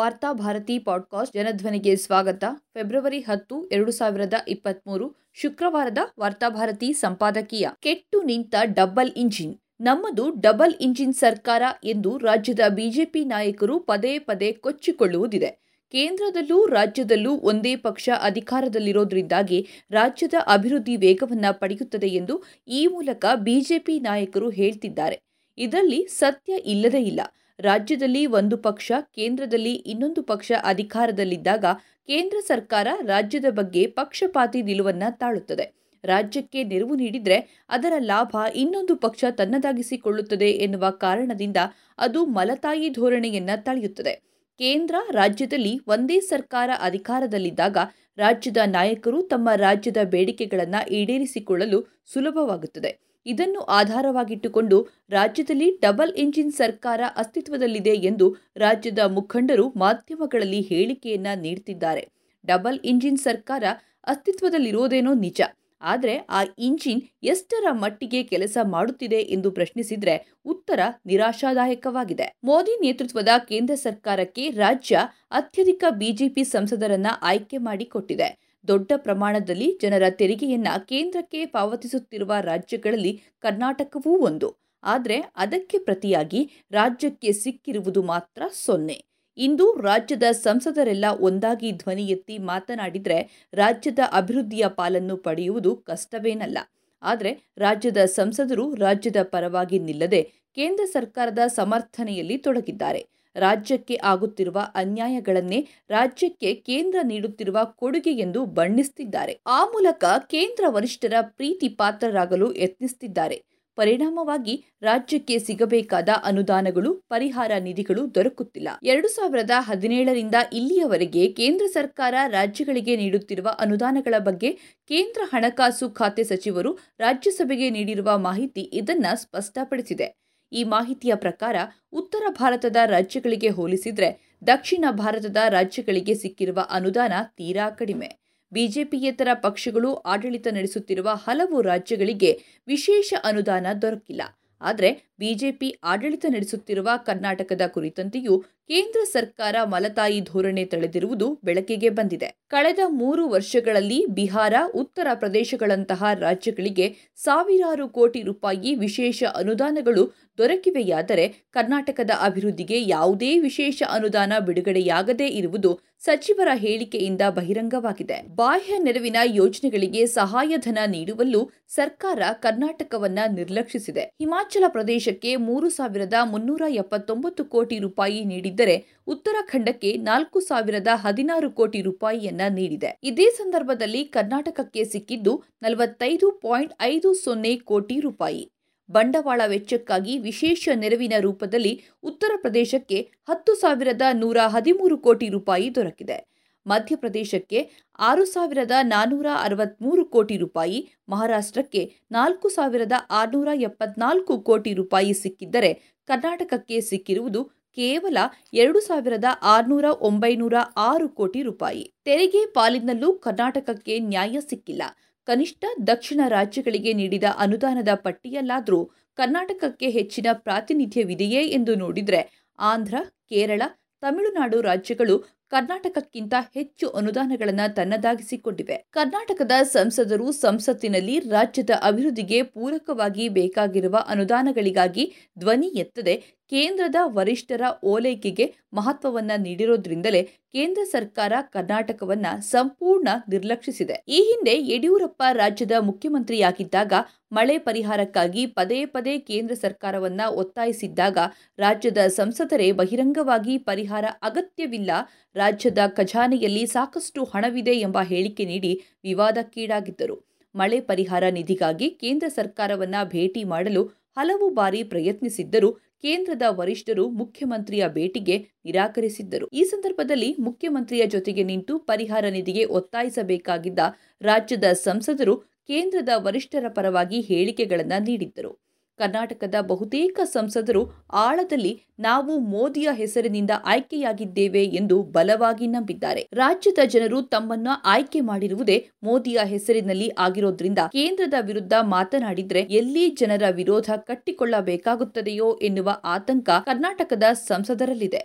Varthabharati podcast ಜನಧ್ವನಿಗೆ ಸ್ವಾಗತ. February ಹತ್ತು, ಎರಡು ಸಾವಿರದ ಇಪ್ಪತ್ಮೂರು, ಶುಕ್ರವಾರದ ವಾರ್ತಾಭಾರತಿ ಸಂಪಾದಕೀಯ. ಕೆಟ್ಟು ನಿಂತ ಡಬಲ್ ಇಂಜಿನ್. ನಮ್ಮದು ಡಬಲ್ ಇಂಜಿನ್ ಸರ್ಕಾರ ಎಂದು ರಾಜ್ಯದ ಬಿಜೆಪಿ ನಾಯಕರು ಪದೇ ಪದೇ ಕೊಚ್ಚಿಕೊಳ್ಳುವುದಿದೆ. ಕೇಂದ್ರದಲ್ಲೂ ರಾಜ್ಯದಲ್ಲೂ ಒಂದೇ ಪಕ್ಷ ಅಧಿಕಾರದಲ್ಲಿರೋದ್ರಿಂದಾಗಿ ರಾಜ್ಯದ ಅಭಿವೃದ್ಧಿ ವೇಗವನ್ನ ಪಡೆಯುತ್ತದೆ ಎಂದು ಈ ಮೂಲಕ ಬಿಜೆಪಿ ನಾಯಕರು ಹೇಳ್ತಿದ್ದಾರೆ. ಇದರಲ್ಲಿ ಸತ್ಯ ಇಲ್ಲದೇ ಇಲ್ಲ. ರಾಜ್ಯದಲ್ಲಿ ಒಂದು ಪಕ್ಷ, ಕೇಂದ್ರದಲ್ಲಿ ಇನ್ನೊಂದು ಪಕ್ಷ ಅಧಿಕಾರದಲ್ಲಿದ್ದಾಗ ಕೇಂದ್ರ ಸರ್ಕಾರ ರಾಜ್ಯದ ಬಗ್ಗೆ ಪಕ್ಷಪಾತಿ ನಿಲುವನ್ನು ತಾಳುತ್ತದೆ. ರಾಜ್ಯಕ್ಕೆ ನೆರವು ನೀಡಿದರೆ ಅದರ ಲಾಭ ಇನ್ನೊಂದು ಪಕ್ಷ ತನ್ನದಾಗಿಸಿಕೊಳ್ಳುತ್ತದೆ ಎನ್ನುವ ಕಾರಣದಿಂದ ಅದು ಮಲತಾಯಿ ಧೋರಣೆಯನ್ನ ತಳೆಯುತ್ತದೆ. ಕೇಂದ್ರ ರಾಜ್ಯದಲ್ಲಿ ಒಂದೇ ಸರ್ಕಾರ ಅಧಿಕಾರದಲ್ಲಿದ್ದಾಗ ರಾಜ್ಯದ ನಾಯಕರು ತಮ್ಮ ರಾಜ್ಯದ ಬೇಡಿಕೆಗಳನ್ನು ಈಡೇರಿಸಿಕೊಳ್ಳಲು ಸುಲಭವಾಗುತ್ತದೆ. ಇದನ್ನು ಆಧಾರವಾಗಿಟ್ಟುಕೊಂಡು ರಾಜ್ಯದಲ್ಲಿ ಡಬಲ್ ಇಂಜಿನ್ ಸರ್ಕಾರ ಅಸ್ತಿತ್ವದಲ್ಲಿದೆ ಎಂದು ರಾಜ್ಯದ ಮುಖಂಡರು ಮಾಧ್ಯಮಗಳಲ್ಲಿ ಹೇಳಿಕೆಯನ್ನ ನೀಡುತ್ತಿದ್ದಾರೆ ಡಬಲ್ ಇಂಜಿನ್ ಸರ್ಕಾರ ಅಸ್ತಿತ್ವದಲ್ಲಿರೋದೇನೋ ನಿಜ. ಆದರೆ ಆ ಇಂಜಿನ್ ಎಷ್ಟರ ಮಟ್ಟಿಗೆ ಕೆಲಸ ಮಾಡುತ್ತಿದೆ ಎಂದು ಪ್ರಶ್ನಿಸಿದರೆ ಉತ್ತರ ನಿರಾಶಾದಾಯಕವಾಗಿದೆ. ಮೋದಿ ನೇತೃತ್ವದ ಕೇಂದ್ರ ಸರ್ಕಾರಕ್ಕೆ ರಾಜ್ಯ ಅತ್ಯಧಿಕ ಬಿಜೆಪಿ ಸಂಸದರನ್ನ ಆಯ್ಕೆ ಮಾಡಿಕೊಟ್ಟಿದೆ. ದೊಡ್ಡ ಪ್ರಮಾಣದಲ್ಲಿ ಜನರ ತೆರಿಗೆಯನ್ನ ಕೇಂದ್ರಕ್ಕೆ ಪಾವತಿಸುತ್ತಿರುವ ರಾಜ್ಯಗಳಲ್ಲಿ ಕರ್ನಾಟಕವೂ ಒಂದು. ಆದರೆ ಅದಕ್ಕೆ ಪ್ರತಿಯಾಗಿ ರಾಜ್ಯಕ್ಕೆ ಸಿಕ್ಕಿರುವುದು ಮಾತ್ರ ಸೊನ್ನೆ. ಇಂದು ರಾಜ್ಯದ ಸಂಸದರೆಲ್ಲ ಒಂದಾಗಿ ಧ್ವನಿ ಎತ್ತಿ ಮಾತನಾಡಿದರೆ ರಾಜ್ಯದ ಅಭಿವೃದ್ಧಿಯ ಪಾಲನ್ನು ಪಡೆಯುವುದು ಕಷ್ಟವೇನಲ್ಲ. ಆದರೆ ರಾಜ್ಯದ ಸಂಸದರು ರಾಜ್ಯದ ಪರವಾಗಿ ನಿಲ್ಲದೆ ಕೇಂದ್ರ ಸರ್ಕಾರದ ಸಮರ್ಥನೆಯಲ್ಲಿ ತೊಡಗಿದ್ದಾರೆ. ರಾಜ್ಯಕ್ಕೆ ಆಗುತ್ತಿರುವ ಅನ್ಯಾಯಗಳನ್ನೇ ರಾಜ್ಯಕ್ಕೆ ಕೇಂದ್ರ ನೀಡುತ್ತಿರುವ ಕೊಡುಗೆ ಎಂದು ಬಣ್ಣಿಸುತ್ತಿದ್ದಾರೆ. ಆ ಮೂಲಕ ಕೇಂದ್ರ ವರಿಷ್ಠರ ಪ್ರೀತಿ ಪಾತ್ರರಾಗಲು ಯತ್ನಿಸುತ್ತಿದ್ದಾರೆ. ಪರಿಣಾಮವಾಗಿ ರಾಜ್ಯಕ್ಕೆ ಸಿಗಬೇಕಾದ ಅನುದಾನಗಳು, ಪರಿಹಾರ ನಿಧಿಗಳು ದೊರಕುತ್ತಿಲ್ಲ. ಎರಡು ಸಾವಿರದ ಹದಿನೇಳರಿಂದ ಇಲ್ಲಿಯವರೆಗೆ ಕೇಂದ್ರ ಸರ್ಕಾರ ರಾಜ್ಯಗಳಿಗೆ ನೀಡುತ್ತಿರುವ ಅನುದಾನಗಳ ಬಗ್ಗೆ ಕೇಂದ್ರ ಹಣಕಾಸು ಖಾತೆ ಸಚಿವರು ರಾಜ್ಯಸಭೆಗೆ ನೀಡಿರುವ ಮಾಹಿತಿ ಇದನ್ನ ಸ್ಪಷ್ಟಪಡಿಸಿದೆ. ಈ ಮಾಹಿತಿಯ ಪ್ರಕಾರ ಉತ್ತರ ಭಾರತದ ರಾಜ್ಯಗಳಿಗೆ ಹೋಲಿಸಿದರೆ ದಕ್ಷಿಣ ಭಾರತದ ರಾಜ್ಯಗಳಿಗೆ ಸಿಕ್ಕಿರುವ ಅನುದಾನ ತೀರಾ ಕಡಿಮೆ. ಬಿಜೆಪಿಯೇತರ ಪಕ್ಷಗಳು ಆಡಳಿತ ನಡೆಸುತ್ತಿರುವ ಹಲವು ರಾಜ್ಯಗಳಿಗೆ ವಿಶೇಷ ಅನುದಾನ ದೊರಕಿಲ್ಲ. ಆದರೆ ಬಿಜೆಪಿ ಆಡಳಿತ ನಡೆಸುತ್ತಿರುವ ಕರ್ನಾಟಕದ ಕುರಿತಂತೆಯೂ ಕೇಂದ್ರ ಸರ್ಕಾರ ಮಲತಾಯಿ ಧೋರಣೆ ತಳೆದಿರುವುದು ಬೆಳಕಿಗೆ ಬಂದಿದೆ. ಕಳೆದ ಮೂರು ವರ್ಷಗಳಲ್ಲಿ ಬಿಹಾರ, ಉತ್ತರ ಪ್ರದೇಶಗಳಂತಹ ರಾಜ್ಯಗಳಿಗೆ ಸಾವಿರಾರು ಕೋಟಿ ರೂಪಾಯಿ ವಿಶೇಷ ಅನುದಾನಗಳು ದೊರಕಿವೆಯಾದರೆ ಕರ್ನಾಟಕದ ಅಭಿವೃದ್ಧಿಗೆ ಯಾವುದೇ ವಿಶೇಷ ಅನುದಾನ ಬಿಡುಗಡೆಯಾಗದೇ ಇರುವುದು ಸಚಿವರ ಹೇಳಿಕೆಯಿಂದ ಬಹಿರಂಗವಾಗಿದೆ. ಬಾಹ್ಯ ನೆರವಿನ ಯೋಜನೆಗಳಿಗೆ ಸಹಾಯಧನ ನೀಡುವಲ್ಲೂ ಸರ್ಕಾರ ಕರ್ನಾಟಕವನ್ನ ನಿರ್ಲಕ್ಷಿಸಿದೆ. ಹಿಮಾಚಲ ಪ್ರದೇಶಕ್ಕೆ ಮೂರು ಸಾವಿರದ ಮುನ್ನೂರ ಎಪ್ಪತ್ತೊಂಬತ್ತು ಕೋಟಿ ರೂಪಾಯಿ ನೀಡಿದ್ದರೆ ಉತ್ತರಾಖಂಡಕ್ಕೆ ನಾಲ್ಕು ಸಾವಿರದ ಹದಿನಾರು ಕೋಟಿ ರೂಪಾಯಿಯನ್ನ ನೀಡಿದೆ. ಇದೇ ಸಂದರ್ಭದಲ್ಲಿ ಕರ್ನಾಟಕಕ್ಕೆ ಸಿಕ್ಕಿದ್ದು ನಲವತ್ತೈದು ಪಾಯಿಂಟ್ ಐದು ಸೊನ್ನೆ ಕೋಟಿ ರೂಪಾಯಿ. ಬಂಡವಾಳ ವೆಚ್ಚಕ್ಕಾಗಿ ವಿಶೇಷ ನೆರವಿನ ರೂಪದಲ್ಲಿ ಉತ್ತರ ಪ್ರದೇಶಕ್ಕೆ ಹತ್ತು ಸಾವಿರದ ನೂರ ಹದಿಮೂರು ಕೋಟಿ ರೂಪಾಯಿ ದೊರಕಿದೆ. ಮಧ್ಯಪ್ರದೇಶಕ್ಕೆ ಆರು ಸಾವಿರದ ನಾನ್ನೂರ ಅರವತ್ಮೂರು ಕೋಟಿ ರೂಪಾಯಿ, ಮಹಾರಾಷ್ಟ್ರಕ್ಕೆ ನಾಲ್ಕು ಸಾವಿರದ ಆರುನೂರ ಎಪ್ಪತ್ನಾಲ್ಕು ಕೋಟಿ ರೂಪಾಯಿ ಸಿಕ್ಕಿದ್ದರೆ ಕರ್ನಾಟಕಕ್ಕೆ ಸಿಕ್ಕಿರುವುದು ಕೇವಲ ಎರಡು ಸಾವಿರದ ಆರುನೂರ ಒಂಬೈನೂರ ಆರು ಕೋಟಿ ರೂಪಾಯಿ. ತೆರಿಗೆ ಪಾಲಿನಲ್ಲೂ ಕರ್ನಾಟಕಕ್ಕೆ ನ್ಯಾಯ ಸಿಕ್ಕಿಲ್ಲ. ಕನಿಷ್ಠ ದಕ್ಷಿಣ ರಾಜ್ಯಗಳಿಗೆ ನೀಡಿದ ಅನುದಾನದ ಪಟ್ಟಿಯಲ್ಲಾದರೂ ಕರ್ನಾಟಕಕ್ಕೆ ಹೆಚ್ಚಿನ ಪ್ರಾತಿನಿಧ್ಯವಿದೆಯೇ ಎಂದು ನೋಡಿದರೆ ಆಂಧ್ರ, ಕೇರಳ, ತಮಿಳುನಾಡು ರಾಜ್ಯಗಳು ಕರ್ನಾಟಕಕ್ಕಿಂತ ಹೆಚ್ಚು ಅನುದಾನಗಳನ್ನು ತನ್ನದಾಗಿಸಿಕೊಂಡಿವೆ. ಕರ್ನಾಟಕದ ಸಂಸದರು ಸಂಸತ್ತಿನಲ್ಲಿ ರಾಜ್ಯದ ಅಭಿವೃದ್ಧಿಗೆ ಪೂರಕವಾಗಿ ಬೇಕಾಗಿರುವ ಅನುದಾನಗಳಿಗಾಗಿ ಧ್ವನಿ ಎತ್ತದೆ ಕೇಂದ್ರದ ವರಿಷ್ಠರ ಓಲೈಕೆಗೆ ಮಹತ್ವವನ್ನ ನೀಡಿರೋದ್ರಿಂದಲೇ ಕೇಂದ್ರ ಸರ್ಕಾರ ಕರ್ನಾಟಕವನ್ನ ಸಂಪೂರ್ಣ ನಿರ್ಲಕ್ಷಿಸಿದೆ. ಈ ಹಿಂದೆ ಯಡಿಯೂರಪ್ಪ ರಾಜ್ಯದ ಮುಖ್ಯಮಂತ್ರಿಯಾಗಿದ್ದಾಗ ಮಳೆ ಪರಿಹಾರಕ್ಕಾಗಿ ಪದೇ ಪದೇ ಕೇಂದ್ರ ಸರ್ಕಾರವನ್ನ ಒತ್ತಾಯಿಸಿದ್ದಾಗ ರಾಜ್ಯದ ಸಂಸದರೇ ಬಹಿರಂಗವಾಗಿ ಪರಿಹಾರ ಅಗತ್ಯವಿಲ್ಲ, ರಾಜ್ಯದ ಖಜಾನೆಯಲ್ಲಿ ಸಾಕಷ್ಟು ಹಣವಿದೆ ಎಂಬ ಹೇಳಿಕೆ ನೀಡಿ ವಿವಾದಕ್ಕೀಡಾಗಿದ್ದರು. ಮಳೆ ಪರಿಹಾರ ನಿಧಿಗಾಗಿ ಕೇಂದ್ರ ಸರ್ಕಾರವನ್ನ ಭೇಟಿ ಮಾಡಲು ಹಲವು ಬಾರಿ ಪ್ರಯತ್ನಿಸಿದ್ದರೂ ಕೇಂದ್ರದ ವರಿಷ್ಠರು ಮುಖ್ಯಮಂತ್ರಿಯ ಭೇಟಿಗೆ ನಿರಾಕರಿಸಿದ್ದರು. ಈ ಸಂದರ್ಭದಲ್ಲಿ ಮುಖ್ಯಮಂತ್ರಿಯ ಜೊತೆಗೆ ನಿಂತು ಪರಿಹಾರ ನಿಧಿಗೆ ಒತ್ತಾಯಿಸಬೇಕಾಗಿದ್ದ ರಾಜ್ಯದ ಸಂಸದರು ಕೇಂದ್ರದ ವರಿಷ್ಠರ ಪರವಾಗಿ ಹೇಳಿಕೆಗಳನ್ನು ನೀಡಿದ್ದರು. ಕರ್ನಾಟಕದ ಬಹುತೇಕ ಸಂಸದರು ಆಳದಲ್ಲಿ ನಾವು ಮೋದಿಯ ಹೆಸರಿನಿಂದ ಆಯ್ಕೆಯಾಗಿದ್ದೇವೆ ಎಂದು ಬಲವಾಗಿ ನಂಬಿದ್ದಾರೆ. ರಾಜ್ಯದ ಜನರು ತಮ್ಮನ್ನ ಆಯ್ಕೆ ಮಾಡಿರುವುದೇ ಮೋದಿಯ ಹೆಸರಿನಲ್ಲಿ ಆಗಿರೋದ್ರಿಂದ ಕೇಂದ್ರದ ವಿರುದ್ಧ ಮಾತನಾಡಿದ್ರೆ ಎಲ್ಲಿ ಜನರ ವಿರೋಧ ಕಟ್ಟಿಕೊಳ್ಳಬೇಕಾಗುತ್ತದೆಯೋ ಎನ್ನುವ ಆತಂಕ ಕರ್ನಾಟಕದ ಸಂಸದರಲ್ಲಿದೆ.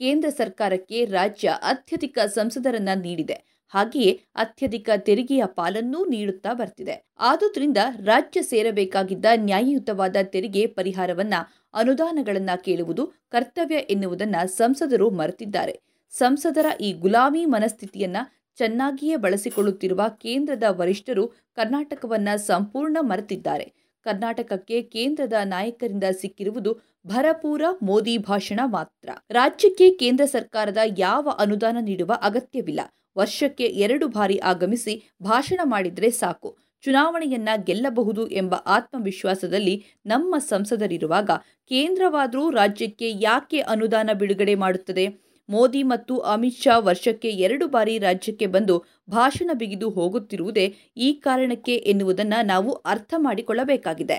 ಕೇಂದ್ರ ಸರ್ಕಾರಕ್ಕೆ ರಾಜ್ಯ ಅತ್ಯಧಿಕ ಸಂಸದರನ್ನ ನೀಡಿದೆ. ಹಾಗೆಯೇ ಅತ್ಯಧಿಕ ತೆರಿಗೆಯ ಪಾಲನ್ನೂ ನೀಡುತ್ತಾ ಬರ್ತಿದೆ. ಆದುದರಿಂದ ರಾಜ್ಯ ಸೇರಬೇಕಾಗಿದ್ದ ನ್ಯಾಯಯುತವಾದ ತೆರಿಗೆ ಪರಿಹಾರವನ್ನ, ಅನುದಾನಗಳನ್ನ ಕೇಳುವುದು ಕರ್ತವ್ಯ ಎನ್ನುವುದನ್ನ ಸಂಸದರು ಮರೆತಿದ್ದಾರೆ. ಸಂಸದರ ಈ ಗುಲಾಮಿ ಮನಸ್ಥಿತಿಯನ್ನ ಚೆನ್ನಾಗಿಯೇ ಬಳಸಿಕೊಳ್ಳುತ್ತಿರುವ ಕೇಂದ್ರದ ವರಿಷ್ಠರು ಕರ್ನಾಟಕವನ್ನ ಸಂಪೂರ್ಣ ಮರೆತಿದ್ದಾರೆ. ಕರ್ನಾಟಕಕ್ಕೆ ಕೇಂದ್ರದ ನಾಯಕರಿಂದ ಸಿಕ್ಕಿರುವುದು ಭರಪೂರ ಮೋದಿ ಭಾಷಣ ಮಾತ್ರ. ರಾಜ್ಯಕ್ಕೆ ಕೇಂದ್ರ ಸರ್ಕಾರದ ಯಾವ ಅನುದಾನ ನೀಡುವ ಅಗತ್ಯವಿಲ್ಲ. ವರ್ಷಕ್ಕೆ ಎರಡು ಬಾರಿ ಆಗಮಿಸಿ ಭಾಷಣ ಮಾಡಿದರೆ ಸಾಕು. ಚುನಾವಣೆಯನ್ನ ಗೆಲ್ಲಬಹುದು ಎಂಬ ಆತ್ಮವಿಶ್ವಾಸದಲ್ಲಿ ನಮ್ಮ ಸಂಸದರಿರುವಾಗ ಕೇಂದ್ರವಾದರೂ ರಾಜ್ಯಕ್ಕೆ ಯಾಕೆ ಅನುದಾನ ಬಿಡುಗಡೆ ಮಾಡುತ್ತದೆ? ಮೋದಿ ಮತ್ತು ಅಮಿತ್ ಶಾ ವರ್ಷಕ್ಕೆ ಎರಡು ಬಾರಿ ರಾಜ್ಯಕ್ಕೆ ಬಂದು ಭಾಷಣ ಬಿಗಿದು ಹೋಗುತ್ತಿರುವುದೇ ಈ ಕಾರಣಕ್ಕೆ ಎನ್ನುವುದನ್ನು ನಾವು ಅರ್ಥ ಮಾಡಿಕೊಳ್ಳಬೇಕಾಗಿದೆ.